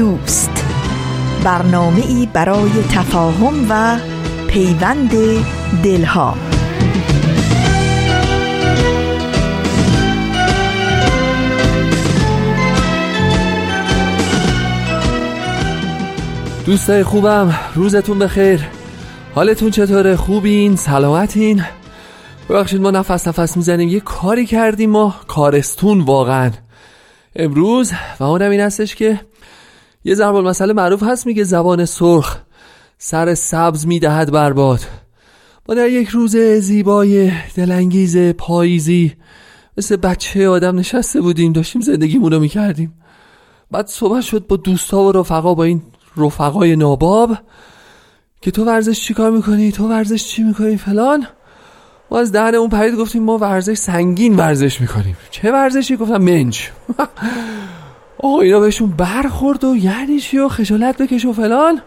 دوست. برنامه ای برای تفاهم و پیوند دلها. دوستای خوبم روزتون بخیر. حالتون چطوره؟ خوبین؟ سلامتین؟ ببخشید ما نفس نفس می‌زنیم. یه کاری کردیم ما کارستون واقعا. امروز و اونم این هستش که یه ضرب مسئله معروف هست میگه زبان سرخ سر سبز می‌دهد برباد ما در یک روز زیبای دلانگیز پاییزی مثل بچه آدم نشسته بودیم داشتیم زندگیمون رو می‌کردیم. بعد صحبت شد با دوستا و رفقا با این رفقای ناباب که تو ورزش چی کار می‌کنی؟ تو ورزش چی می‌کنی فلان؟ ما از دهن اون پرید گفتیم ما ورزش سنگین ورزش می‌کنیم. چه ورزشی؟ گفتم منج آقا اینا بهشون برخورد و یعنی چی و خجالت بکش و فلان.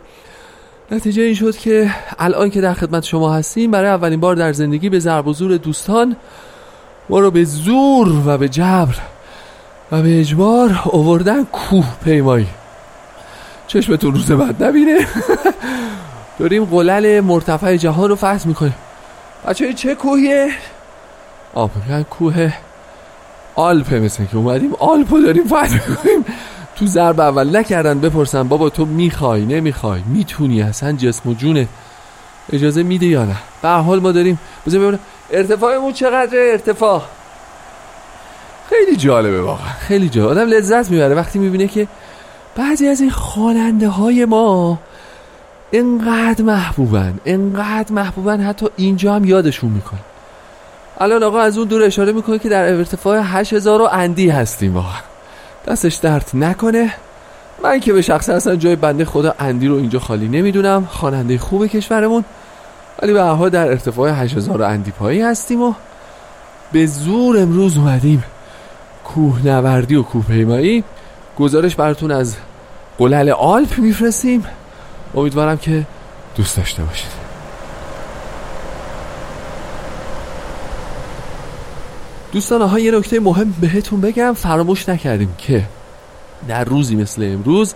نتیجه این شد که الان که در خدمت شما هستیم برای اولین بار در زندگی به ضرب و دوستان ما رو به زور و به جبر و به اجبار اووردن کوه پیمایی. چشمتون روز بعد نبینه. داریم قلل مرتفع جهان رو فتح می‌کنیم. بچه چه کوهیه؟ آب کوه آلپه مثل که اومدیم آلپو داریم فتح می‌کنیم تو ضرب اول نکردن بپرسن بابا تو می‌خوای نمی‌خوای؟ می‌تونی اصلا؟ جسم و جونه اجازه میده یا نه؟ به حال ما داریم. بزن ببینم ارتفاعمون چقدره؟ ارتفاع. خیلی جالبه واقعا. خیلی جالب. آدم لذت می‌بره. وقتی می‌بینه که بعضی از این خواننده های ما انقدر محبوبن انقدر محبوبن حتی اینجا هم یادشون می‌کنه. الان آقا از اون دور اشاره می‌کنه که در ارتفاع 8000 و اندی هستیم واقعا. دستش درد نکنه. من که به شخص اصلا جای بنده خدا اندی رو اینجا خالی نمی‌دونم. خواننده خوب کشورمون. ولی به هر در ارتفاع 8000 و اندی پایی هستیم و به زور امروز اومدیم. کوه نوردی و کوه پیمایی گزارش براتون از قلل آلپ میفرستیم. امیدوارم که دوست داشته باشید. دوستان ها یه نکته مهم بهتون بگم. فراموش نکردیم که در روزی مثل امروز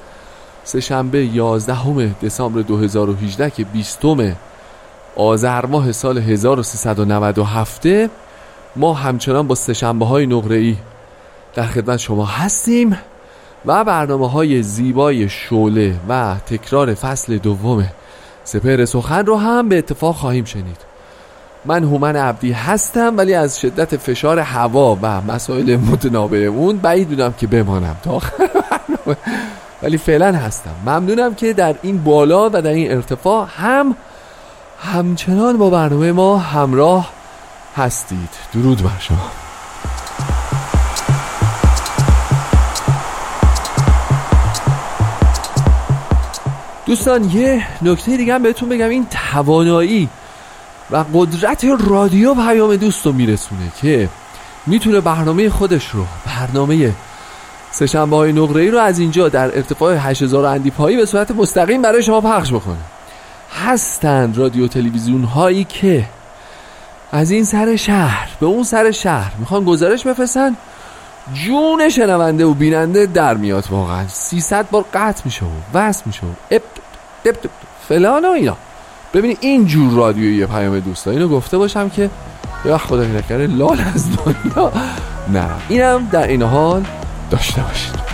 سهشنبه 11 دسامبر 2018 که 20 آذر ماه سال 1397 ما همچنان با سهشنبه های نقره ای در خدمت شما هستیم و برنامه های زیبای شوله و تکرار فصل دوم سپر سخن رو هم به اتفاق خواهیم شنید. من هومن عبدی هستم ولی از شدت فشار هوا و مسائل متنابع اون بعید بودم که بمانم. تا آخر ولی فعلا هستم. ممنونم که در این بالا و در این ارتفاع هم همچنان با برنامه ما همراه هستید. درود بر شما. دوستان یه نکته دیگه هم بهتون بگم. این توانایی و قدرت رادیو پیام دوست رو میرسونه که می‌تونه برنامه خودش رو برنامه سهشنبه های نقره ای رو از اینجا در ارتفاع 8000 اندی پایی به صورت مستقیم برای شما پخش بکنه. هستند رادیو تلویزیون هایی که از این سر شهر به اون سر شهر می‌خوان گزارش بفرستن. جون شنونده و بیننده در میاد واقعا. 300 بار قطع میشه و وصل میشه و اب فلان و اینا. ببینید این جور رادیویی پیام دوستا اینو گفته باشم که یا خدا نکره لال از دنیا. نه. اینم در این حال داشته باشید.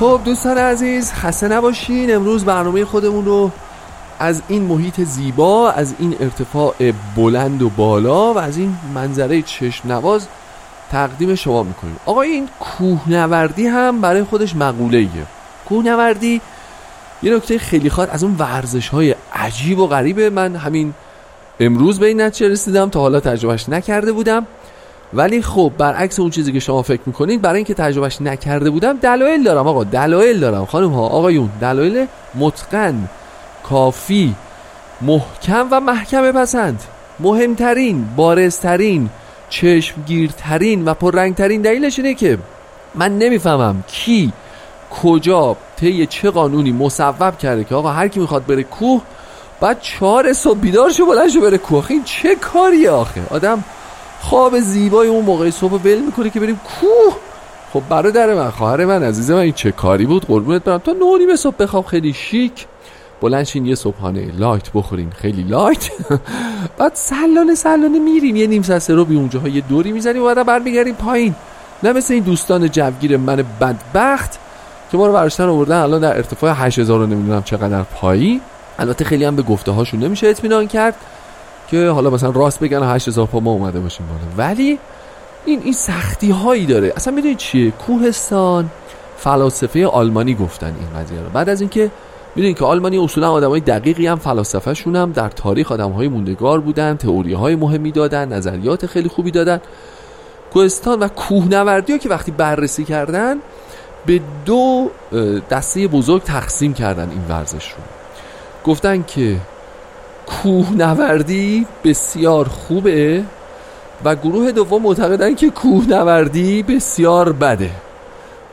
خب دوستان عزیز خسته نباشین. امروز برنامه خودمون رو از این محیط زیبا از این ارتفاع بلند و بالا و از این منظره چشم نواز تقدیم شما می‌کنیم. آقا این کوهنوردی هم برای خودش مقوله ایه کوهنوردی یه نکته خیلی خواد از اون ورزش های عجیب و غریبه. من همین امروز به این نتیجه رسیدم. تا حالا تجربهش نکرده بودم. ولی خب برعکس اون چیزی که شما فکر می‌کنید برای اینکه تجربهش نکرده بودم دلایل دارم آقا دلایل دارم. خانم ها آقایون دلایل متقن کافی محکم و محکم پسند. مهمترین بارزترین چشمگیرترین و پررنگترین دلیلش اینه که من نمی‌فهمم کی کجا طی چه قانونی مصوب کرده که آقا هر کی می‌خواد بره کوه بعد چهار صبح بیدار شو بلند شو بره کوه. این چه کاریه آخه؟ آدم خواب زیبای اون موقع صبح ول می‌کنه که بریم کوه. خب برادر من خواهر من عزیز من این چه کاری بود؟ قربونت برم. تا نونی به صبح بخواب خیلی شیک. بلنشین یه صبحانه light بخوریم. خیلی light. بعد سلانه سلانه میریم. یه نیم ساعت رو بی اونجاها یه دوری می‌زنیم و بعد برمیگردیم پایین. نه مثل این دوستان جوگیر من بدبخت. که ما رو ورداشتن آوردن الان در ارتفاع 8000 رو نمی‌دونم چقدر پایی. البته خیلی هم به گفته هاشون نمیشه اطمینان کرد که حالا مثلا راست بگن 8000 پا ما اومده باشیم بالا. ولی این این سختی هایی داره. اصلا می‌دونید چیه؟ کوهستان فلاسفه آلمانی گفتن این قضیه رو. بعد از اینکه می‌دونید که آلمانی اصولا آدمای دقیقی هم فلاسفه شون هم در تاریخ آدم های موندگار بودن تئوری های مهمی دادن نظریات خیلی خوبی دادن. کوهستان و کوهنوردی که وقتی بررسی کردن به دو دسته بزرگ تقسیم کردن این ورزش رو. گفتن که کوهنوردی بسیار خوبه و گروه دوم معتقدن که کوهنوردی بسیار بده.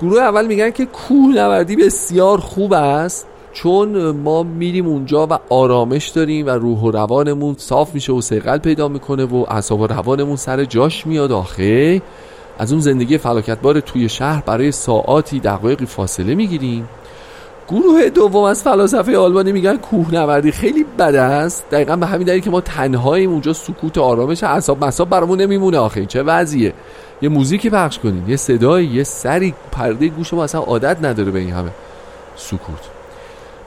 گروه اول میگن که کوهنوردی بسیار خوب است چون ما میریم اونجا و آرامش داریم و روح و روانمون صاف میشه و سیقل پیدا می‌کنه و اعصاب و روانمون سر جاش میاد. آخه از اون زندگی فلاکتبار توی شهر برای ساعاتی دقایقی فاصله می‌گیریم. گروه دوم از فلاسفه آلمانی میگن کوهنوردی خیلی بد است. دقیقا به همین دلیل که ما تنهاییم اونجا سکوت آرامش اعصاب مصاب برامون نمیمونه آخه. چه وضعیه. یه موزیکی پخش کنیم. یه صدایی یه سری پرده گوش ما اصلا عادت نداره به این همه سکوت.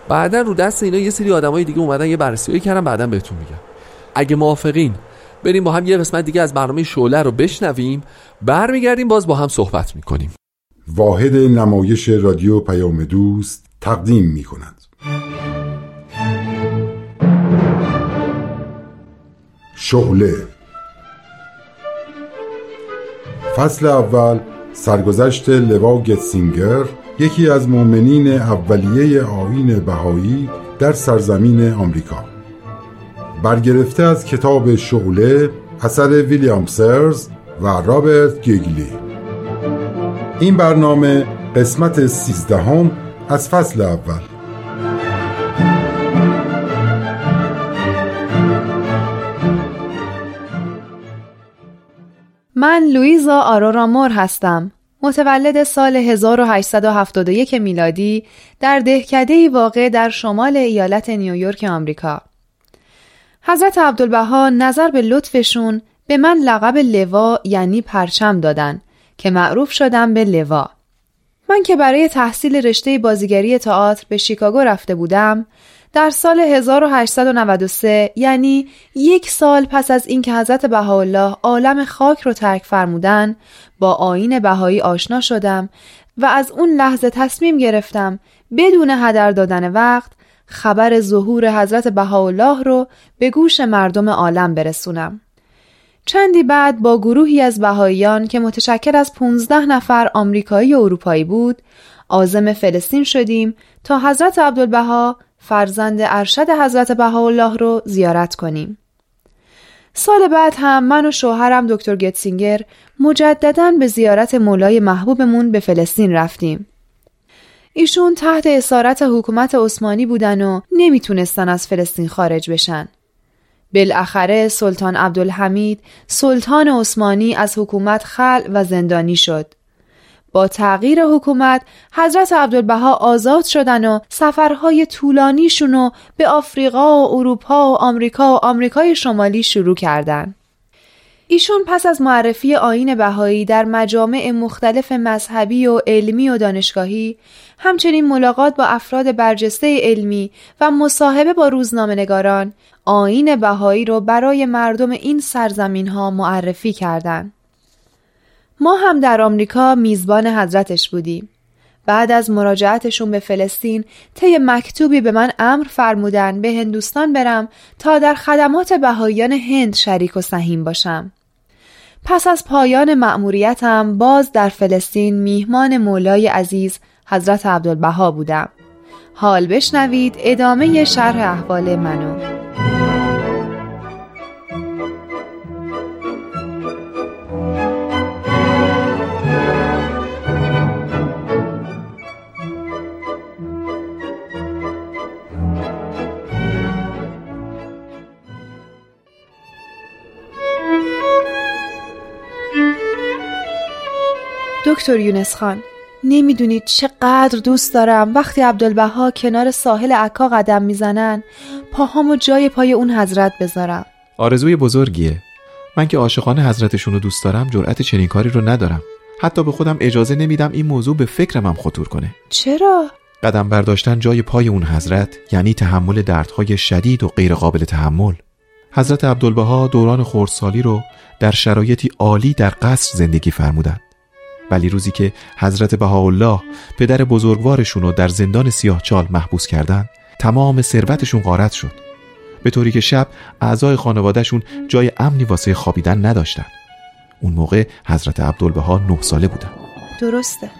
بعدا رو دست اینا یه سری آدمای دیگه اومدن یه بررسی کردن بعدا بهتون میگم. اگه موافقین بریم با هم یه قسمت دیگه از برنامه شعله رو بشنویم. برمیگردیم باز با هم صحبت می‌کنیم. واحد نمایش رادیو پیام دوست تقدیم می‌کند. شعله. فصل اول سرگذشت لوا گتسینگر یکی از مؤمنین اولیه آین بهایی در سرزمین آمریکا. برگرفته از کتاب شعله اثر ویلیام سرز و رابرت گیگلی. این برنامه قسمت سیزدهم از فصل اول. من لویزا آرورامور هستم. متولد سال 1871 میلادی در دهکده واقع در شمال ایالت نیویورک آمریکا. حضرت عبدالبها نظر به لطفشون به من لقب لوا یعنی پرچم دادن که معروف شدم به لوا. من که برای تحصیل رشته بازیگری تئاتر به شیکاگو رفته بودم در سال 1893 یعنی یک سال پس از اینکه حضرت بهاءالله عالم خاک رو ترک فرمودن با آین بهایی آشنا شدم و از اون لحظه تصمیم گرفتم بدون هدر دادن وقت خبر ظهور حضرت بهاءالله رو به گوش مردم عالم برسونم. چندی بعد با گروهی از بهاییان که متشکل از 15 نفر آمریکایی و اروپایی بود، عازم فلسطین شدیم تا حضرت عبدالبها فرزند ارشد حضرت بهاءالله رو زیارت کنیم. سال بعد هم من و شوهرم دکتر گتسینگر مجددا به زیارت مولای محبوبمون به فلسطین رفتیم. ایشون تحت اسارت حکومت عثمانی بودن و نمی‌تونستن از فلسطین خارج بشن. بالاخره سلطان عبدالحمید سلطان عثمانی از حکومت خل و زندانی شد. با تغییر حکومت حضرت عبدالبها آزاد شدن و سفرهای طولانیشون رو به آفریقا و اروپا و آمریکا و آمریکای شمالی شروع کردند. ایشون پس از معرفی آین بهایی در مجامع مختلف مذهبی و علمی و دانشگاهی همچنین ملاقات با افراد برجسته علمی و مصاحبه با روزنامهنگاران آین بهایی رو برای مردم این سرزمین ها معرفی کردند. ما هم در آمریکا میزبان حضرتش بودیم. بعد از مراجعتشون به فلسطین طی مکتوبی به من امر فرمودن به هندوستان برم تا در خدمات بهاییان هند شریک و سهیم باشم. پس از پایان مأموریتم باز در فلسطین میهمان مولای عزیز حضرت عبدالبها بودم. حال بشنوید ادامه شرح احوال منو. دکتر یونس خان نمی‌دونید چقدر دوست دارم. وقتی عبدالبها کنار ساحل عکا قدم می‌زنن پاهامو جای پای اون حضرت بذارم. آرزوی بزرگیه. من که عاشقان حضرتشون رو دوست دارم جرأت چنین کاری رو ندارم. حتی به خودم اجازه نمیدم این موضوع به فکرم هم خطور کنه. چرا؟ قدم برداشتن جای پای اون حضرت یعنی تحمل دردهای شدید و غیرقابل تحمل. حضرت عبدالبها دوران خردسالی رو در شرایطی عالی در قصر زندگی فرمودند ولی روزی که حضرت بهاءالله پدر بزرگوارشون رو در زندان سیاه چال محبوس کردند تمام ثروتشون غارت شد. به طوری که شب اعضای خانوادهشون جای امنی واسه خوابیدن نداشتن. اون موقع حضرت عبدالبها نه ساله بودن. درسته.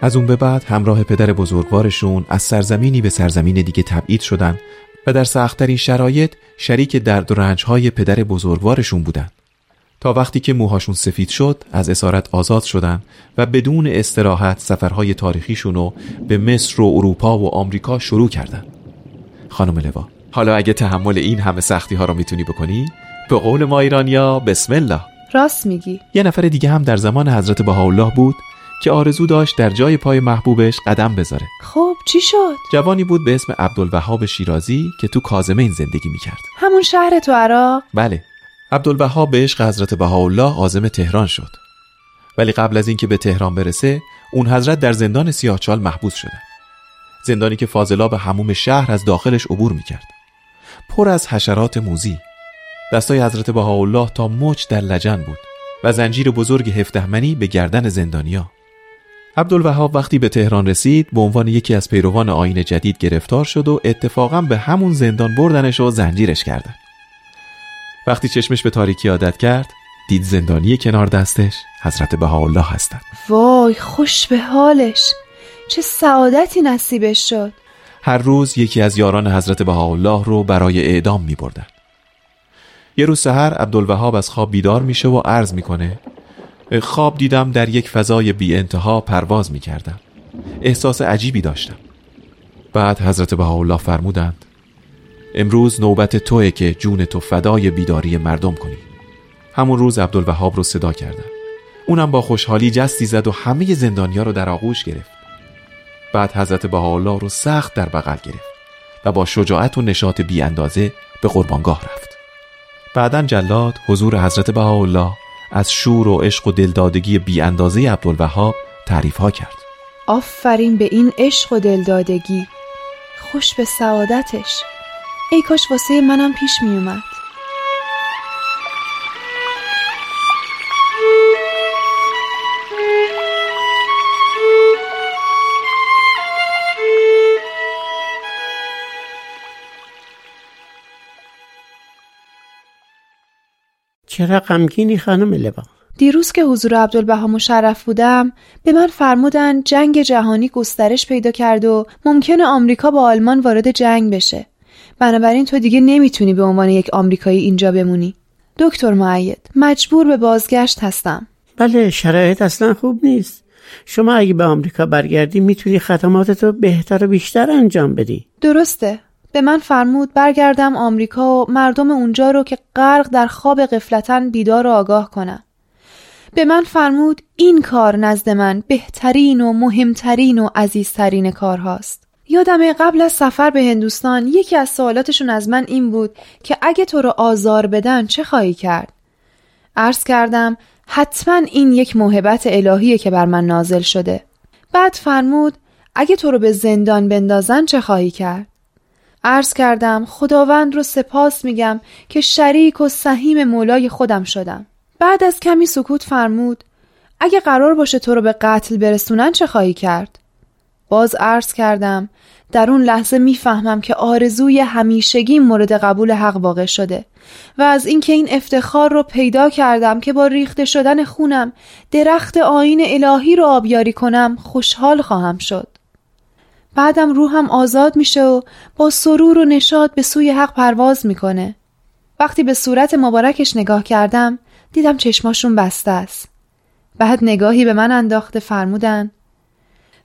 از اون به بعد همراه پدر بزرگوارشون از سرزمینی به سرزمین دیگه تبعید شدن و در سختترین شرایط شریک درد و رنجهای پدر بزرگوارشون بودن. تا وقتی که موهاشون سفید شد از اسارت آزاد شدن و بدون استراحت سفرهای تاریخیشون رو به مصر و اروپا و آمریکا شروع کردن. خانم لوا حالا اگه تحمل این همه سختی ها رو می‌تونی بکنی به قول ما ایرانیا بسم الله. راست میگی. یه نفر دیگه هم در زمان حضرت بهاءالله بود که آرزو داشت در جای پای محبوبش قدم بذاره. خب چی شد؟ جوانی بود به اسم عبدالوهاب شیرازی که تو کازمین زندگی می‌کرد. همون شهر تو عراق؟ بله. عبدالوهاب به عشق حضرت بهاءالله عازم تهران شد. ولی قبل از اینکه به تهران برسه اون حضرت در زندان سیاهچال محبوس شدن زندانی که فاضلاب هموم شهر از داخلش عبور می‌کرد. پر از حشرات موزی. دستای حضرت بهاءالله تا مچ در لجن بود و زنجیر بزرگ هفدهمنی به گردن زندانیا عبدالوهاب وقتی به تهران رسید به عنوان یکی از پیروان آین جدید گرفتار شد و اتفاقا به همون زندان بردنش و زنجیرش کردن وقتی چشمش به تاریکی عادت کرد دید زندانی کنار دستش. حضرت بهاءالله هستند. وای خوش به حالش. چه سعادتی نصیبش شد. هر روز یکی از یاران حضرت بهاءالله رو برای اعدام می بردن. یه روز سحر عبدالوهاب از خواب بیدار میشه و عرض می‌کنه خواب دیدم در یک فضای بی انتها پرواز می‌کردم. احساس عجیبی داشتم. بعد حضرت بهاءالله فرمودند امروز نوبت توه که جون تو فدای بیداری مردم کنی. همون روز عبدالوهاب رو صدا کردم. اونم با خوشحالی جستی زد و همه زندانیا رو در آغوش گرفت. بعد حضرت بهاءالله رو سخت در بغل گرفت و با شجاعت و نشاط بی اندازه به قربانگاه رفت. بعدا جلاد حضور حضرت بهاءالله از شور و عشق و دلدادگی بی اندازه عبدالوهاب تعریف ها کرد. آفرین به این عشق و دلدادگی. خوش به سعادتش. ای کاش واسه منم پیش می اومد چرا غمگینی خانم لبا دیروز که حضور عبدالبها مشرف بودم به من فرمودن جنگ جهانی گسترش پیدا کرد و ممکنه آمریکا با آلمان وارد جنگ بشه. بنابراین تو دیگه نمی‌تونی به عنوان یک آمریکایی اینجا بمونی. دکتر معید مجبور به بازگشت هستم. بله شرایط اصلا خوب نیست. شما اگه به آمریکا برگردی می‌تونی خدماتتو بهتر و بیشتر انجام بدی. درسته. به من فرمود برگردم آمریکا و مردم اونجا رو که غرق در خواب قفلتن بیدار و آگاه کنم. به من فرمود این کار نزد من بهترین و مهمترین و عزیزترین کار هاست. یادمه قبل از سفر به هندوستان یکی از سوالاتشون از من این بود که اگه تو رو آزار بدن چه خواهی کرد؟ عرض کردم حتما این یک موهبت الهیه که بر من نازل شده. بعد فرمود اگه تو رو به زندان بندازن چه خواهی کرد؟ عرض کردم خداوند رو سپاس میگم که شریک و سهیم مولای خودم شدم. بعد از کمی سکوت فرمود اگه قرار باشه تو رو به قتل برسونن چه خواهی کرد؟ باز عرض کردم در اون لحظه می‌فهمم که آرزوی همیشگی مورد قبول حق واقع شده و از اینکه این افتخار رو پیدا کردم که با ریخته شدن خونم درخت آین الهی رو آبیاری کنم خوشحال خواهم شد. بعدم روحم آزاد میشه و با سرور و نشاد به سوی حق پرواز می‌کنه. وقتی به صورت مبارکش نگاه کردم دیدم چشماشون بسته است. بعد نگاهی به من انداخته فرمودن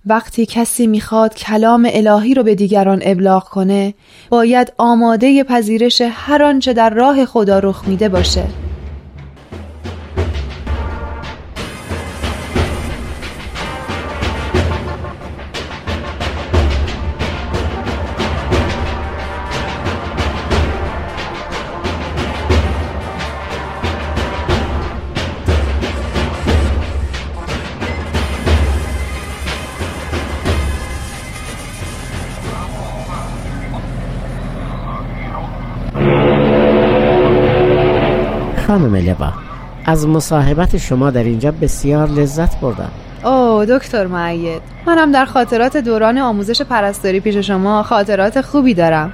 وقتی کسی می‌خواد کلام الهی رو به دیگران ابلاغ کنه باید آماده پذیرش هر آنچه در راه خدا رخ میده باشه. خانم لبا از مصاحبت شما در اینجا بسیار لذت بردم. اوه دکتر معید منم در خاطرات دوران آموزش پرستاری پیش شما خاطرات خوبی دارم.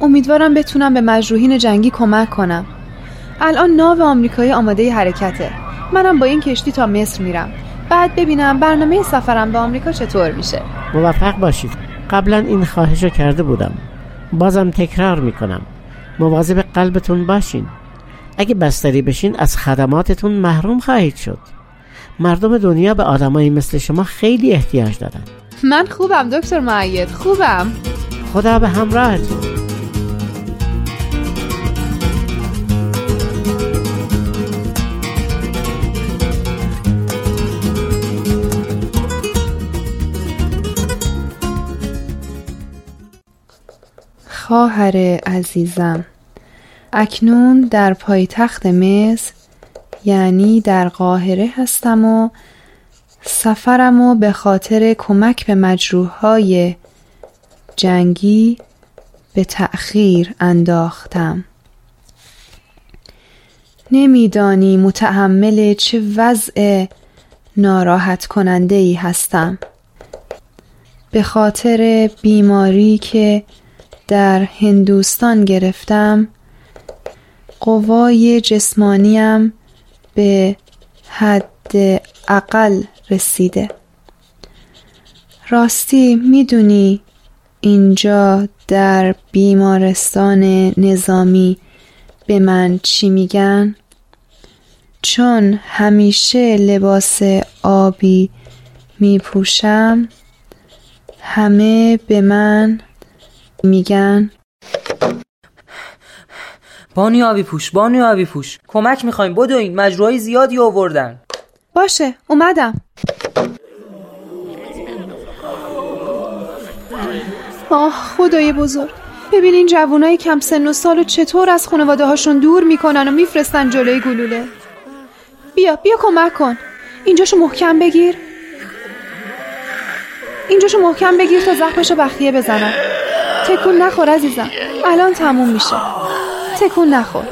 امیدوارم بتونم به مجروحین جنگی کمک کنم. الان ناو آمریکایی آماده حرکته. منم با این کشتی تا مصر میرم. بعد ببینم برنامه سفرم به آمریکا چطور میشه. موفق باشید. قبلا این خواهش رو کرده بودم. بازم تکرار می‌کنم. مواظب قلبتون باشین. اگه بستری بشین از خدماتتون محروم خواهید شد. مردم دنیا به آدمایی مثل شما خیلی احتیاج دارن. من خوبم دکتر معید خوبم. خدا به همراهتون. خواهر عزیزم اکنون در پایتخت مصر یعنی در قاهره هستم و سفرم و به خاطر کمک به مجروح های جنگی به تأخیر انداختم. نمیدانی متحمل چه وضع ناراحت کننده ای هستم. به خاطر بیماری که در هندوستان گرفتم قوای جسمانیم به حد اقل رسیده راستی می‌دونی اینجا در بیمارستان نظامی به من چی میگن؟ چون همیشه لباس آبی میپوشم همه به من میگن بانی آبی پوش بانی آبی پوش. کمک می‌خوایم. بدوین مجروحای زیادی آوردن. باشه اومدم. آه خدای بزرگ. ببین این جوانای کم سن و سال و چطور از خانواده هاشون دور می‌کنن و میفرستن جلوی گلوله. بیا بیا کمک کن. اینجاشو محکم بگیر. اینجاشو محکم بگیر تا زخمشو بخیه بزنم تکون نخور عزیزم. الان تموم میشه. تکون نخور.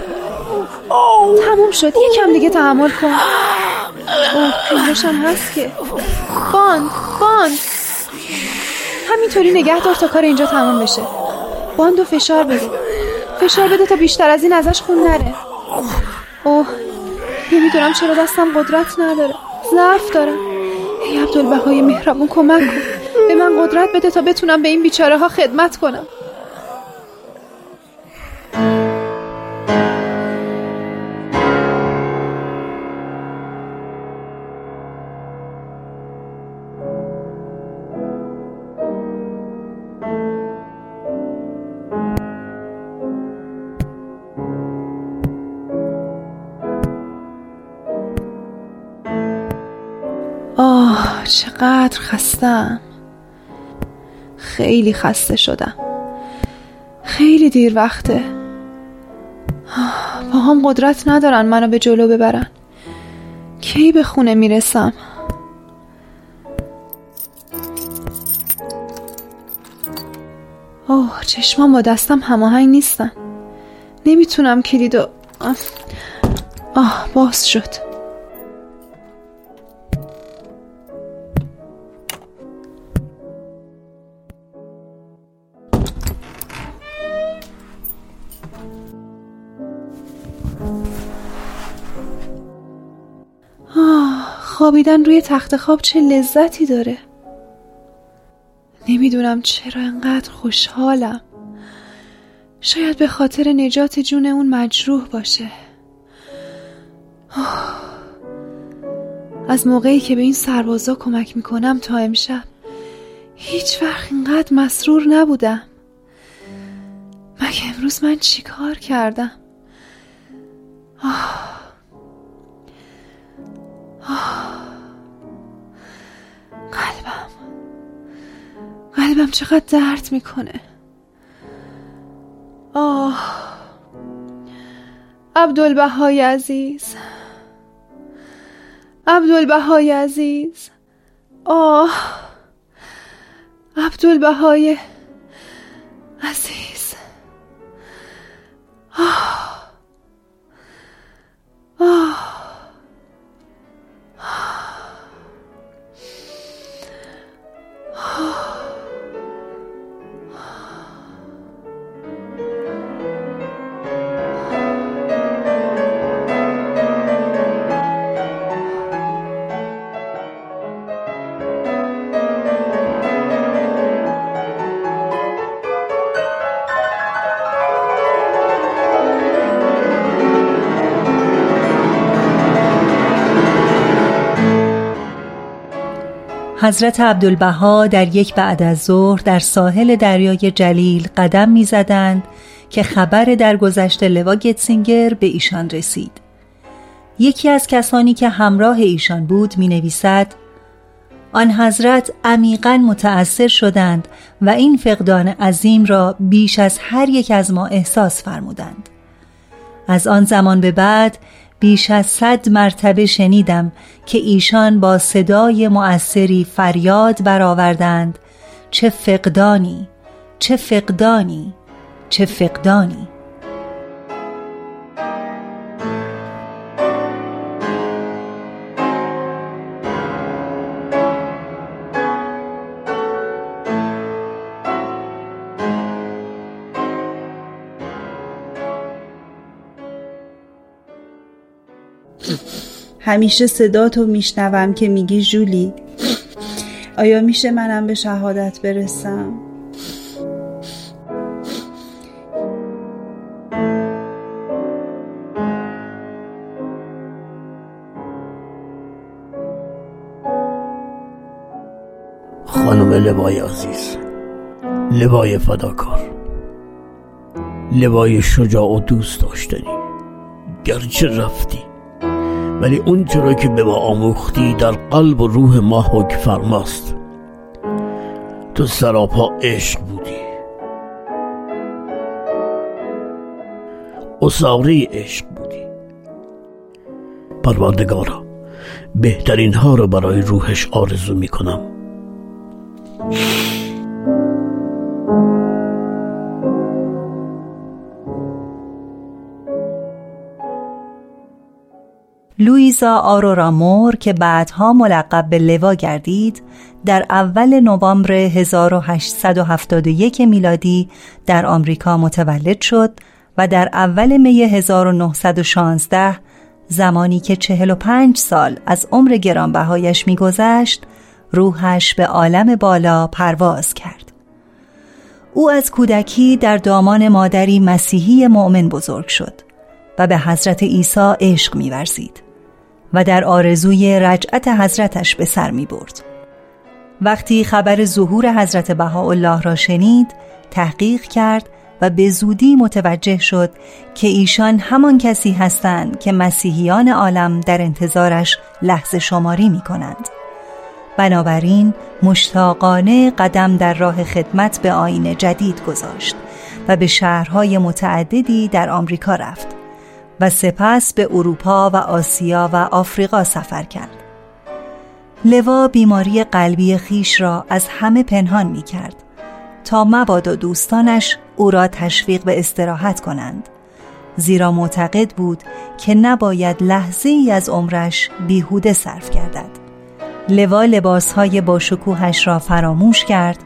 تموم شد. یکم دیگه تحمل کن. اوه هم هست که. باند باند همینطوری نگه دار تا کار اینجا تموم بشه. باند و فشار بده. فشار بده تا بیشتر از این ازش خون نره. اوه نمی‌دونم چرا دستم قدرت نداره. ضعف دارم. ای عبدالبهای مهربون کمک کن. به من قدرت بده تا بتونم به این بیچاره ها خدمت کنم. چقدر خستم. خیلی خسته شدم. خیلی دیر وقته. با هم قدرت ندارن منو به جلو ببرن. کی به خونه می‌رسم؟ اوه چشمام با دستم هماهنگ نیستن. نمی‌تونم کلیدو آه, باز شد. خوابیدن روی تخت خواب چه لذتی داره؟ نمی‌دونم چرا انقدر خوشحالم. شاید به خاطر نجات جون اون مجروح باشه. از موقعی که به این سربازا کمک می‌کنم تا امشب هیچ وقت اینقدر مسرور نبودم. مگه امروز من چیکار کردم؟ آه. قلبم. قلبم چقدر درد می‌کنه. آه. عبدالبهای عزیز. عبدالبهای عزیز. آه. عبدالبهای عزیز. آه. 啊。啊。حضرت عبدالبها در یک بعد از ظهر در ساحل دریای جلیل قدم می‌زدند که خبر درگذشت لوا گتسینگر به ایشان رسید. یکی از کسانی که همراه ایشان بود می نویسد آن حضرت عمیقا متأثر شدند و این فقدان عظیم را بیش از هر یک از ما احساس فرمودند. از آن زمان به بعد بیش از صد مرتبه شنیدم که ایشان با صدای مؤثری فریاد برآوردند. چه فقدانی چه فقدانی چه فقدانی. همیشه صدا تو میشنوم که میگی جولی آیا میشه منم به شهادت برسم؟ خانم لبای عزیز لبای فداکار لبای شجاع و دوست داشتنی. گرچه رفتی. ولی اون چرا که به ما آموختی در قلب و روح ما حک فرماست. تو سراپا عشق بودی. اصاره عشق بودی. پروردگارا بهترین ها رو برای روحش آرزو می کنم لویزا آرورا مور که بعدها ملقب به لوا گردید در اول نوامبر 1871 میلادی در آمریکا متولد شد و در اول می 1916 زمانی که 45 سال از عمر گرانبهایش میگذشت روحش به عالم بالا پرواز کرد. او از کودکی در دامان مادری مسیحی مؤمن بزرگ شد و به حضرت عیسی عشق می‌ورزید. و در آرزوی رجعت حضرتش به سر می برد. وقتی خبر ظهور حضرت بهاءالله را شنید تحقیق کرد و به زودی متوجه شد که ایشان همان کسی هستند که مسیحیان عالم در انتظارش لحظه شماری می کنند. بنابراین مشتاقانه قدم در راه خدمت به آین جدید گذاشت و به شهرهای متعددی در آمریکا رفت و سپس به اروپا و آسیا و آفریقا سفر کرد. لوا بیماری قلبی خیش را از همه پنهان می کرد تا مبادا دوستانش او را تشویق به استراحت کنند. زیرا معتقد بود که نباید لحظه ای از عمرش بیهوده صرف گردد. لوا لباسهای با شکوهش را فراموش کرد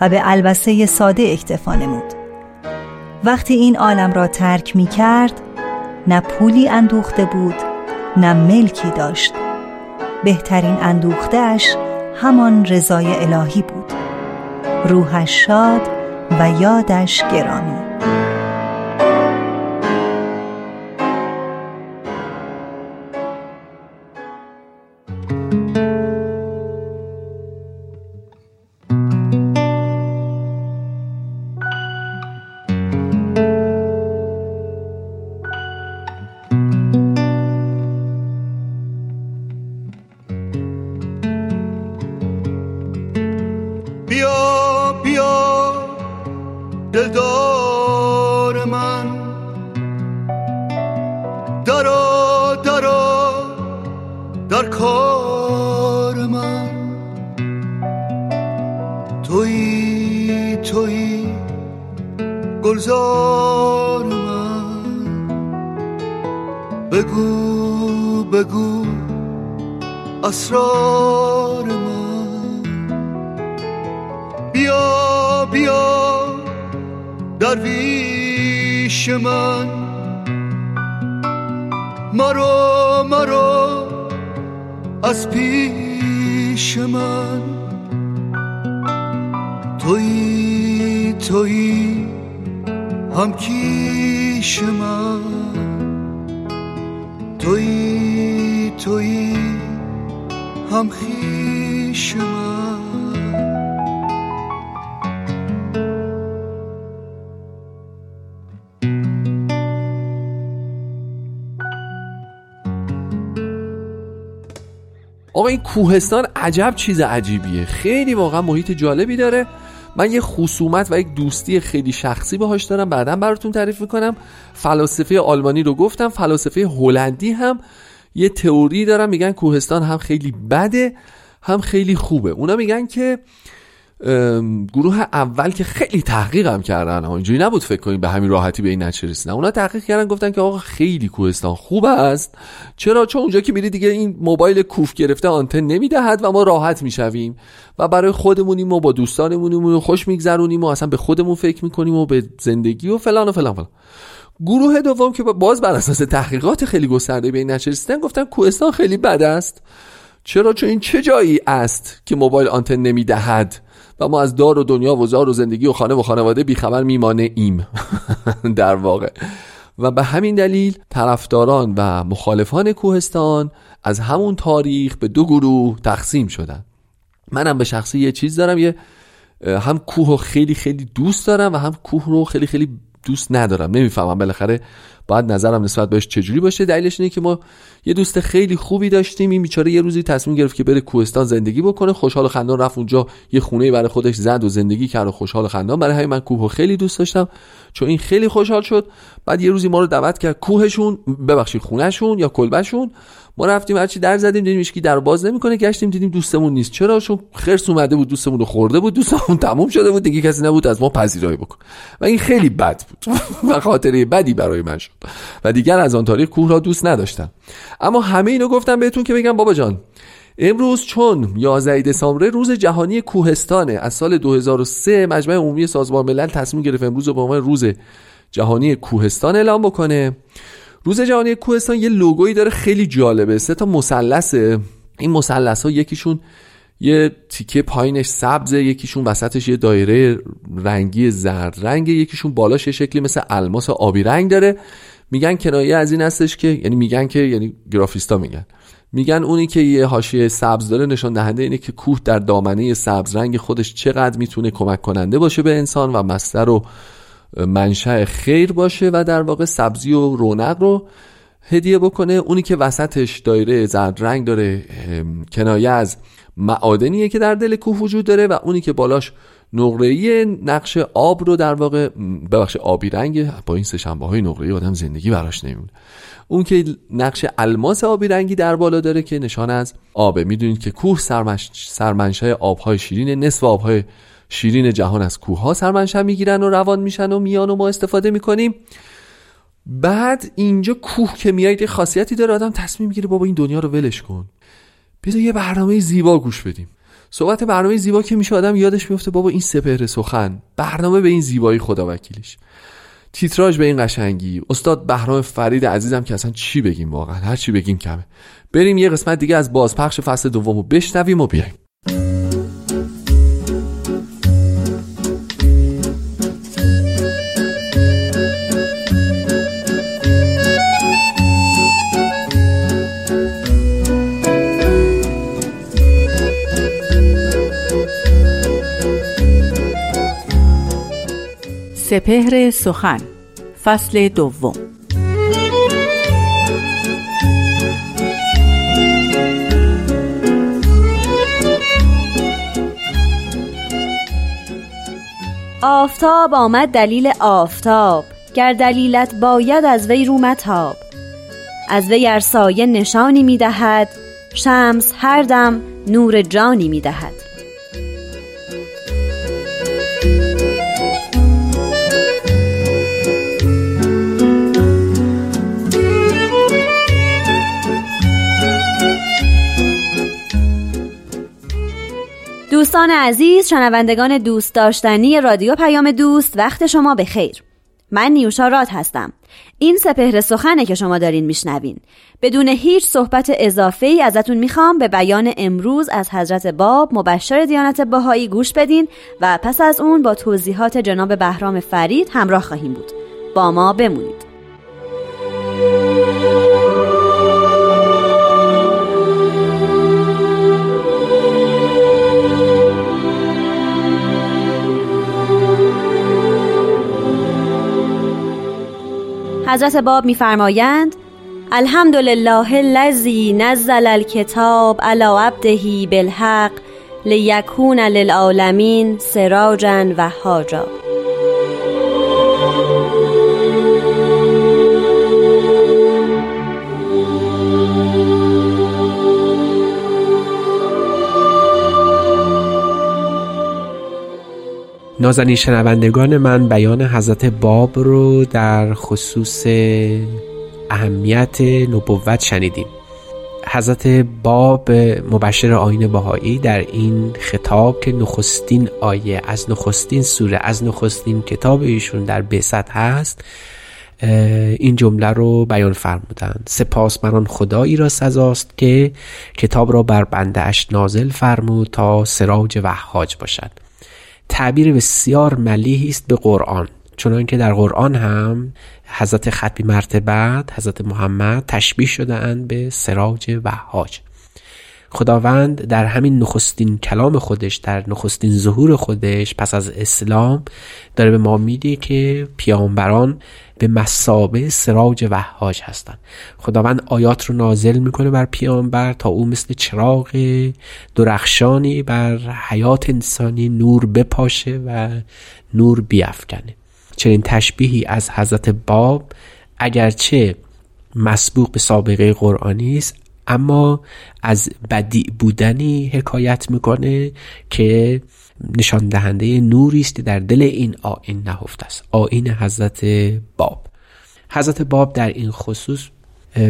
و به البسه ساده اکتفا نمود. وقتی این عالم را ترک می کرد نه پولی اندوخته بود نه ملکی داشت. بهترین اندوختهش همان رضای الهی بود. روحش شاد و یادش گرامی. کوهستان عجب چیز عجیبیه. خیلی واقعا محیط جالبی داره. من یه خصومت و یک دوستی خیلی شخصی باهاش دارم. بعدا براتون تعریف می‌کنم. فلاسفه آلمانی رو گفتم فلاسفه هلندی هم. یه تئوری دارم میگن کوهستان هم خیلی بده هم خیلی خوبه. اونا میگن که گروه اول که خیلی تحقیق هم کردن اینجوری نبود فکر کنیم به همین راحتی به این نتیجه رسیدن. اونا تحقیق کردن گفتن که آقا خیلی کوهستان خوب است. چرا؟ چون اونجا که میری دیگه این موبایل کوف گرفته آنتن نمی‌دهد و ما راحت می‌شویم. و برای خودمونیم و با دوستانمونیم خوش میگذرونیم و اصلا به خودمون فکر می‌کنیم و به زندگی و فلان و فلان فلان. گروه دوم که باز بر اساس تحقیقات خیلی گسترده به این نتیجه رسیدن گفتن کوهستان خیلی بد است. چرا؟ چون این چه جایی است که موبایل آنتن نمی‌دهد؟ و ما از دار و دنیا و زار و زندگی و خانه و خانواده بیخبر میمانه ایم. در واقع. و به همین دلیل طرفداران و مخالفان کوهستان از همون تاریخ به دو گروه تقسیم شدن. منم به شخصی یه چیز دارم یه هم کوه رو خیلی خیلی دوست دارم و هم کوه رو خیلی خیلی دوست ندارم. نمی‌فهمم. بالاخره باید نظرم نسبت بهش چجوری باشه؟ دلیلش اینه که ما یه دوست خیلی خوبی داشتیم. این بیچاره یه روزی تصمیم گرفت که بره کوهستان زندگی بکنه. خوشحال و خندان رفت اونجا یه خونه برای خودش زد و زندگی کرد و خوشحال و خندان. برای همین من کوه خیلی دوست داشتم. چون این خیلی خوشحال شد. بعد یه روزی ما رو دعوت کرد کوهشون ببخشید خونهشون یا کلبشون ما رفتیم هرچی در زدیم دیدیم هیچکی در باز نمی‌کنه گشتیم دیدیم دوستمون نیست. چرا؟ چون خرس اومده بود دوستمون رو خورده بود دوستمون تموم شده بود دیگه کسی نبود از ما پذیرایی بکن. و این خیلی بد بود. و خاطره بدی برای من شد. و دیگر از آن تاریخ کوه را دوست نداشتم. اما همه اینو گفتم بهتون که بگم بابا جان امروز چون 11 دسامبر روز جهانی کوهستانه از سال 2003 مجمع عمومی سازمان ملل تصمیم گرفت امروز رو به عنوان روز جهانی کوهستان اعلام بکنه. روز جهانی کوهستان یه لوگویی داره خیلی جالبه سه تا مثلثه. این مثلث ها یکیشون یه تیکه پایینش سبزه یکیشون وسطش یه دایره رنگی زرد رنگ یکیشون بالاش یه شکلی مثل الماس آبی رنگ داره. میگن کنایه از این هستش که یعنی میگن که یعنی گرافیستا میگن. میگن اونی که یه حاشیه سبز داره نشان دهنده اینه که کوه در دامنه سبز رنگ خودش چقدر می‌تونه کمک کننده باشه به انسان و مستر و منشأ خیر باشه و در واقع سبزی و رونق رو هدیه بکنه. اونی که وسطش دایره زرد رنگ داره کنایه از معادنیه که در دل کوه وجود داره و اونی که بالاش نقره‌ای نقش آب رو در واقع ببخش آبی رنگ با این سه شنبه های نقره‌ای آدم زندگی براش نمیمونه. اون که نقش الماس آبی رنگی در بالا داره که نشان از آبه. می‌دونید که کوه سرمش... سرمنشأ آبهای شیرین نصف آبهای شیرین جهان از کوه ها سرمنشأ می‌گیرن و روان میشن و میان و ما استفاده می‌کنیم. بعد اینجا کوه که میایید خاصیتی داره آدم تصمیم می‌گیره بابا این دنیا رو ولش کن. بذار یه برنامه زیبا گوش بدیم. صحبت برنامه زیبا که میشه آدم یادش میفته بابا این سپهر سخن. برنامه به این زیبایی خدا وکیلش. تیتراژ به این قشنگی. استاد بهرام فرید عزیزم که اصلا چی بگیم واقعا؟ هر چی بگیم کمه. بریم یه قسمت دیگه از بازپخش فصل دوم رو بشنویم و بیایم. سپهر سخن فصل دوم. آفتاب آمد دلیل آفتاب گر دلیلت باید از وی رو متاب. از وی ار سایه نشانی می‌دهد شمس هر دم نور جانی می‌دهد. دوستان عزیز شنوندگان دوست داشتنی رادیو پیام دوست وقت شما به خیر. من نیوشا راد هستم. این سپهر سخنه که شما دارین میشنوین. بدون هیچ صحبت اضافه ای ازتون می‌خوام به بیان امروز از حضرت باب مبشر دیانت باهایی گوش بدین و پس از اون با توضیحات جناب بهرام فرید همراه خواهیم بود. با ما بمونید. حضرت باب میفرمایند الحمد لله الذی نزل الکتاب علی عبده بالحق لیکون للعالمین سراجا و حاجا نازنین شنوندگان من بیان حضرت باب رو در خصوص اهمیت نبوت شنیدیم. حضرت باب مبشر آین بهایی در این خطاب که نخستین آیه از نخستین سوره از نخستین کتاب ایشون در بسط هست این جمله رو بیان فرمودند. سپاس مران خدایی را سزاست که کتاب را بر بنده اش نازل فرمود تا سراج وحاج باشد. تعبیر بسیار ملیحی است به قرآن. چون که در قرآن هم حضرت ختمی مرتبت حضرت محمد تشبیه شده اند به سراج وحاج. خداوند در همین نخستین کلام خودش در نخستین ظهور خودش پس از اسلام داره به ما میده که پیامبران به مسابه سراج وحاج هستند خداوند آیات رو نازل می‌کنه بر پیامبر تا او مثل چراغ درخشانی بر حیات انسانی نور بپاشه و نور بیافکنه. چنین تشبیهی از حضرت باب اگرچه مسبوق به سابقه قرآنی است اما از بدی بودنی حکایت می‌کنه که نشان دهنده نوری است در دل این آین نهفته است. آین حضرت باب. حضرت باب در این خصوص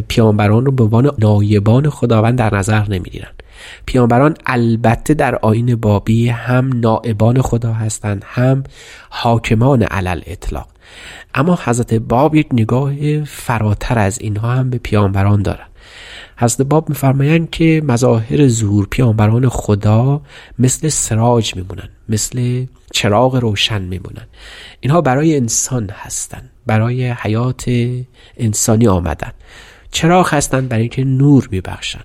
پیامبران رو به عنوان نایبان خداوند در نظر نمی‌گیرند. پیامبران البته در آین بابی هم نائبان خدا هستند هم حاکمان علل اطلاق اما حضرت باب یک نگاه فراتر از اینها هم به پیامبران دارند. حضرت باب میفرمایند که مظاهر ظهور پیامبران خدا مثل سراج میمونن مثل چراغ روشن میمونن. اینها برای انسان هستند برای حیات انسانی آمدن. چراغ هستند برای اینکه نور میبخشند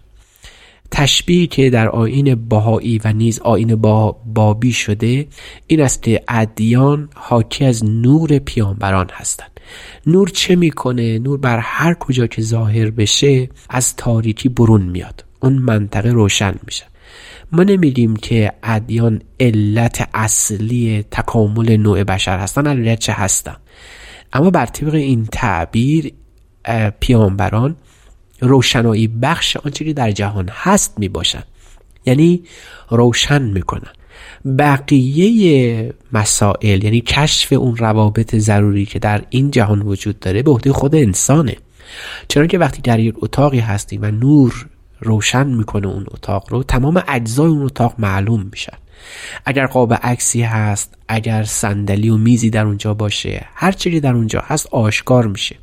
تشبیهی که در آین باهایی و نیز آین با بابی شده این است که ادیان حاکی از نور پیامبران هستند نور چه می‌کنه؟ نور بر هر کجا که ظاهر بشه از تاریکی برون میاد. اون منطقه روشن میشه. ما نمیگیم که ادیان علت اصلی تکامل نوع بشر هستن علت چه هستن. اما بر طبق این تعبیر پیامبران روشنایی بخش آنچه که در جهان هست می باشن یعنی روشن می‌کنن. بقیه مسائل یعنی کشف اون روابط ضروری که در این جهان وجود داره به عهده خود انسانه. چرا که وقتی در یک اتاقی هستیم و نور روشن می‌کنه اون اتاق رو تمام اجزای اون اتاق معلوم میشن. اگر قاب عکسی هست اگر صندلی و میزی در اونجا باشه هر چیزی در اونجا هست آشکار میشه.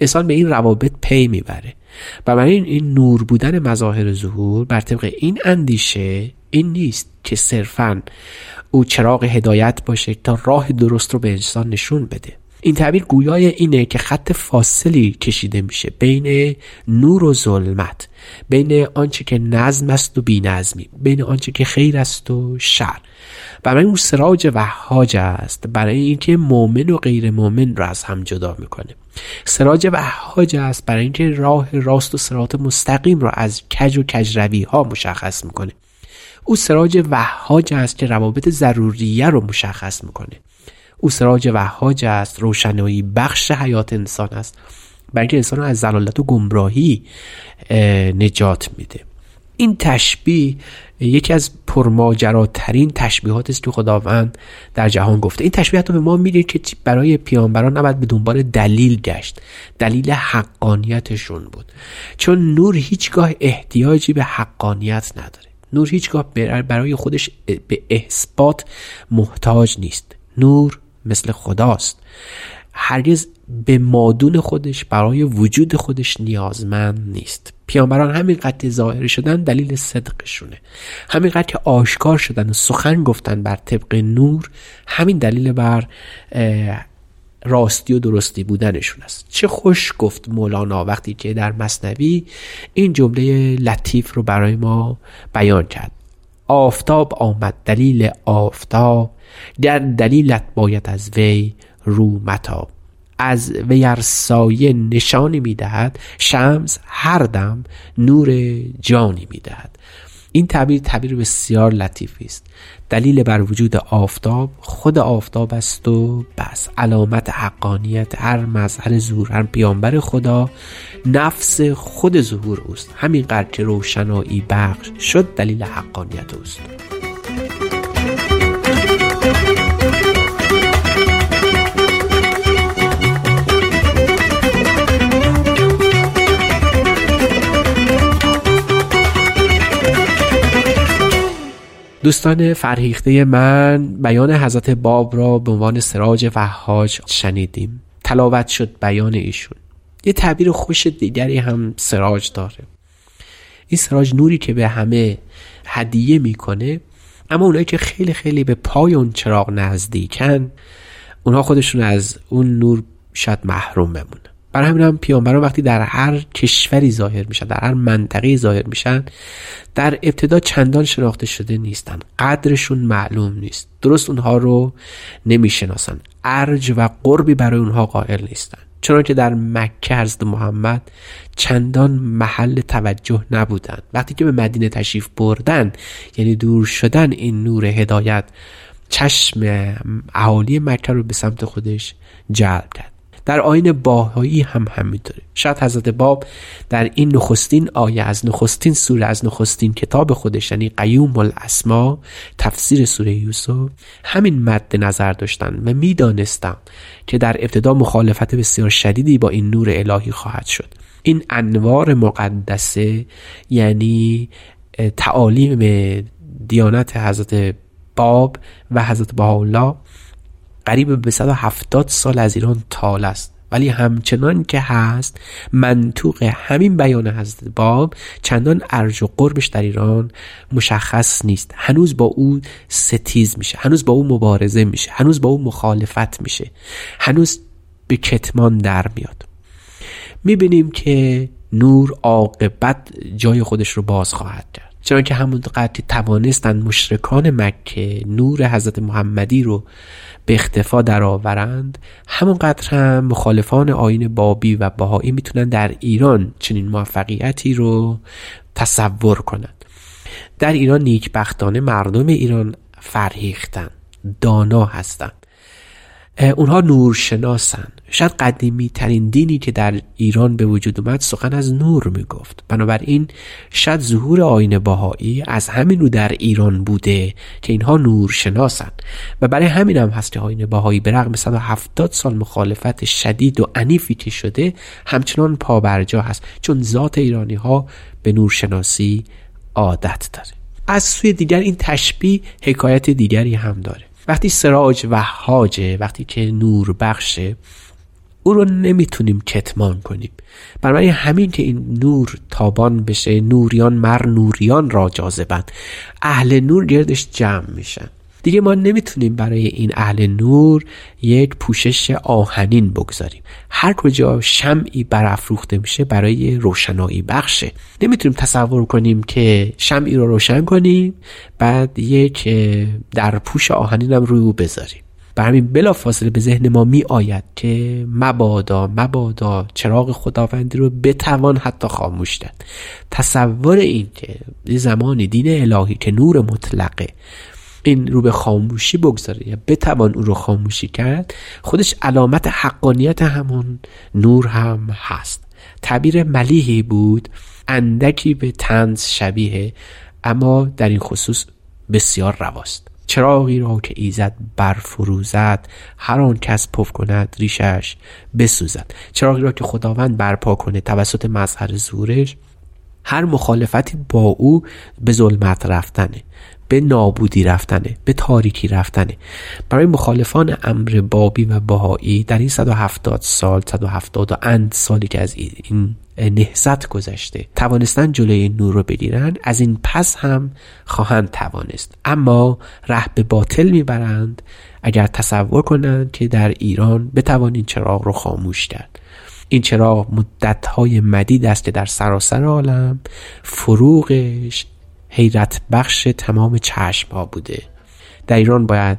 انسان به این روابط پی می‌بره. و برای این, این نور بودن مظاهر ظهور بر طبق این اندیشه این نیست که صرفا او چراغ هدایت باشه تا راه درست رو به انسان نشون بده. این تعبیر گویای اینه که خط فاصلی کشیده میشه بین نور و ظلمت بین آنچه که نظم است و بینظمی بین آنچه که خیر است و شر. برای اون سراج وحاج است برای اینکه مؤمن و غیر مؤمن را از هم جدا می‌کنه. سراج وحاج است برای اینکه راه راست و سرات مستقیم را از کج و کجروی ها مشخص می‌کنه. او سراج وحاج است که روابط ضروریه رو مشخص می‌کنه. او سراج وحاج است روشنایی بخش حیات انسان است برای انسان از زلالت و گمراهی نجات میده. این تشبیه یکی از پرماجراترین تشبیهات است که خداوند در جهان گفته. این تشبیه به ما میگه که برای پیامبران نباید به دنبال دلیل گشت. دلیل حقانیتشون بود. چون نور هیچگاه احتیاجی به حقانیت نداره. نور هیچگاه برای خودش به اثبات محتاج نیست. نور مثل خداست. هرگز به مادون خودش برای وجود خودش نیازمند نیست. پیامبران همینقدر ظاهر شدن دلیل صدقشونه. همینقدر که آشکار شدن و سخن گفتن بر طبق نور همین دلیل بر راستی و درستی بودنشون است. چه خوش گفت مولانا وقتی که در مصنوی این جمله لطیف رو برای ما بیان کرد. آفتاب آمد دلیل آفتاب در دلیلت باید از وی رو متاب. از ویر سایه نشانی می‌دهد شمس هر دم نور جانی می‌دهد. این تعبیر تعبیر بسیار لطیفی است. دلیل بر وجود آفتاب خود آفتاب است و بس. علامت حقانیت هر مظهر ظهور هر پیامبر خدا نفس خود ظهور اوست. همین که روشنایی بخش شد دلیل حقانیت اوست. دوستان فرهیخته من بیان حضرت باب را به عنوان سراج وحاج شنیدیم. تلاوت شد بیان ایشون. یه تعبیر خوش دیگری هم سراج داره. این سراج نوری که به همه هدیه می‌کنه اما اونایی که خیلی خیلی به پای اون چراغ نزدیکن اونها خودشون از اون نور شاید محروم بمونن. برای همین هم پیامبران وقتی در هر کشوری ظاهر میشن در هر منطقه ظاهر میشن در ابتدا چندان شناخته شده نیستن. قدرشون معلوم نیست. درست اونها رو نمی‌شناسن. ارج و قربی برای اونها قائل نیستن. چون که در مکه حضرت محمد چندان محل توجه نبودن. وقتی که به مدینه تشریف بردن یعنی دور شدن این نور هدایت چشم اهالی مکه رو به سمت خودش جلب کرد. در آین باهایی هم همینطوره. شاید حضرت باب در این نخستین آیه از نخستین سوره از نخستین کتاب خودش یعنی قیوم الاسما تفسیر سوره یوسف همین مد نظر داشتن و می‌دانستم که در ابتدا مخالفت بسیار شدیدی با این نور الهی خواهد شد. این انوار مقدسه یعنی تعالیم دیانت حضرت باب و حضرت بهاءالله قریب به 170 سال از ایران تال است. ولی همچنان که هست منطوق همین بیان حضرت باب چندان ارج و قربش در ایران مشخص نیست. هنوز با او ستیز میشه هنوز با او مبارزه میشه هنوز با او مخالفت میشه هنوز به کتمان در میاد. می‌بینیم که نور عاقبت جای خودش رو باز خواهد کرد. که همون قدری توانستن مشرکان مکه نور حضرت محمدی رو به اختفا درآورند. همونقدر هم مخالفان آین بابی و بهایی می‌تونن در ایران چنین موفقیتی رو تصور کنند. در ایران نیکبختانه مردم ایران فرهیختن دانا هستند اونها نورشناسن. شاید قدیمی ترین دینی که در ایران به وجود اومد سخن از نور می‌گفت. بنابراین شاید ظهور آین باهایی از همین رو در ایران بوده که اینها نورشناسن. و برای همین هم هست که آین باهایی به رغم 170 سال مخالفت شدید و عنیفی که شده همچنان پابرجا هست. چون ذات ایرانی ها به نورشناسی عادت داره. از سوی دیگر این تشبیه حکایت دیگری هم داره. وقتی سراج و حاجه وقتی که نور بخشه او رو نمی‌تونیم کتمان کنیم. برای همین که این نور تابان بشه نوریان مر نوریان را جاذبند. اهل نور گردش جمع میشن. دیگه ما نمی‌تونیم برای این اهل نور یک پوشش آهنین بگذاریم. هر کجا شمعی برافروخته میشه برای روشنایی بخشه. نمی‌تونیم تصور کنیم که شمعی رو روشن کنیم بعد یک در پوش آهنین هم روی او بذاریم. بر همین بلا فاصله به ذهن ما می آید که مبادا مبادا چراغ خداوندی رو بتوان حتی خاموش کرد تصور این که زمانی دین الهی که نور مطلقه این رو به خاموشی بگذاره یا بتوان او رو خاموشی کرد خودش علامت حقانیت همون نور هم هست. تعبیر ملیحی بود اندکی به تنز شبیه اما در این خصوص بسیار رواست. چراغی را که ایزد برفروزد هر آن کس پف کند ریشش بسوزد. چراغی را که خداوند برپا کنه توسط مظهر زورش هر مخالفتی با او به ظلمت رفتنه. به نابودی رفتنه به تاریکی رفتنه. برای مخالفان امر بابی و باهایی در این 170 سال 170 و اند سالی که از این نهزت گذشته توانستن جلوی نور رو بگیرن از این پس هم خواهند توانست. اما ره به باطل می‌برند اگر تصور کنند که در ایران بتوانید چراغ رو خاموش کرد. این چراغ مدتهای مدید است که در سراسر عالم فروغش حیرت بخش تمام چشم ها بوده. در ایران باید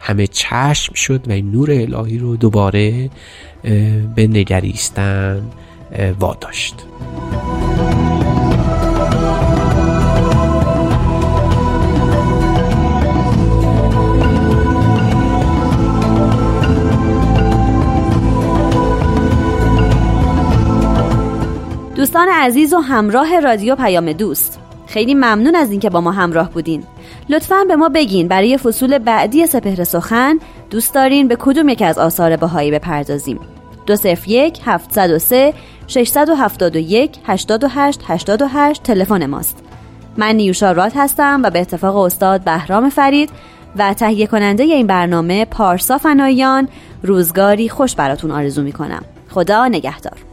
همه چشم شد و این نور الهی رو دوباره به نگریستن واداشت. دوستان عزیز و همراه رادیو پیام دوست. خیلی ممنون از اینکه با ما همراه بودین. لطفا به ما بگین برای فصول بعدی سپهر سخن دوست دارین به کدوم یک از آثار بهایی بپردازیم. دو صرف یک هفتصد و سه ششصد و هفتاد و یک هشتاد و هشت هشتاد و هشت تلفن ماست. من نیوشا راد هستم و به اتفاق استاد بهرام فرید و تهیه کننده این برنامه پارسا فنایان روزگاری خوش براتون آرزو می‌کنم. خدا نگهدار.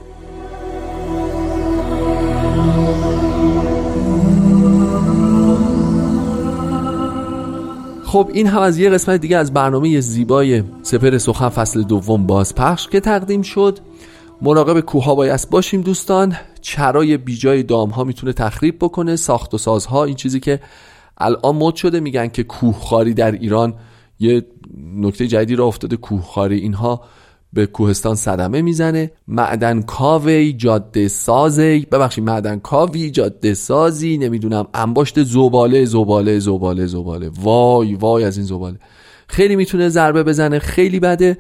خب این هم از یه قسمت دیگه از برنامه زیبای سپر سخن فصل دوم بازپخش که تقدیم شد. مراقب کوها باید باشیم دوستان. چرای بیجای دام ها می‌تونه تخریب بکنه. ساخت و سازها این چیزی که الان مد شده میگن که کوهخاری در ایران یه نکته جدیدی را افتاده. کوهخاری اینها به کوهستان صدمه می‌زنه. معدن کاوی جاده سازی. ببخشید معدن کاوی جاده سازی. نمی‌دونم انباشت زباله زباله زباله زباله. وای وای از این زباله. خیلی می‌تونه ضربه بزنه خیلی بده.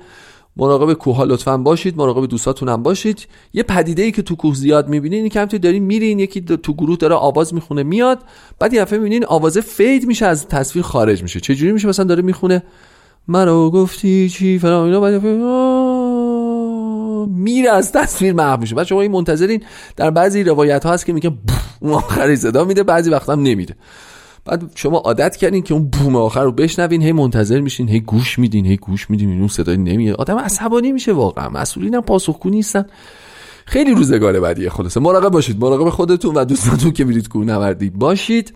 مراقب کوه ها لطفا باشید مراقب دوستاتون هم باشید. یه پدیده ای که تو کوه زیاد می‌بینین این کمتی دارین میرین یکی تو گروه داره آواز می‌خونه میاد. بعد یه دفعه می‌بینین آوازه فید میشه از تصویر خارج میشه. چه جوری میشه مثلا داره می‌خونه؟ مرا گفتی چی فرام اینا؟ بعد میره از تصویر محو میشه. بعد شما این منتظرین در بعضی روایت ها هست که میگه اون آخری صدا میده بعضی وقتا هم نمیده بعد شما عادت کردین که اون بوم آخر رو بشنوین هی منتظر میشین هی گوش میدین هی گوش میدین اون صدای نمیاد. آدم عصبانی میشه واقعا. مسئولین هم پاسخگو نیستن. خیلی روزگار بعدی خلاصه. مراقب باشید. مراقب خودتون و دوستانتون که میرید کوه نوردی باشید.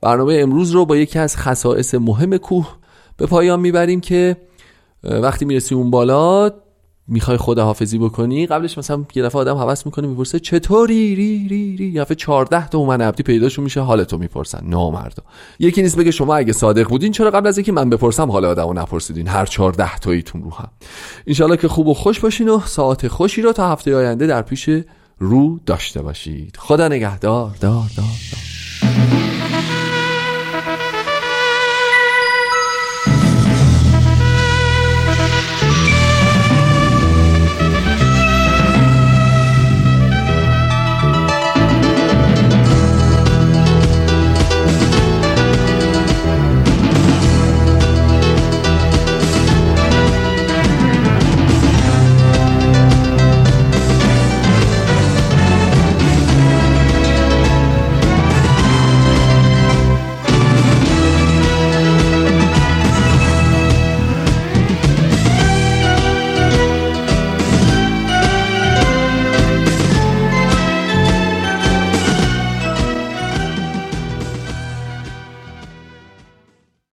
برنامه امروز رو با یکی از خصائص مهم کوه به پایان می‌بریم که وقتی می‌رسی اون بالا می‌خوای خداحافظی بکنی؟ قبلش مثلا یه دفعه آدم حواس می‌کنه می‌پرسه چطوری؟ ری ری ری. یه 14 تا اومن عبدی پیداشون میشه حالتو می‌پرسن. نامردا. یکی نیست بگه شما اگه صادق بودین چرا قبل از اینکه من بپرسم حال آدمو نپرسیدین؟ هر 14 تاییتون رو هم. انشالله که خوب و خوش باشین و ساعت خوشی رو تا هفته آینده در پیش رو داشته باشید. خدا نگهدار. دار دار, دار.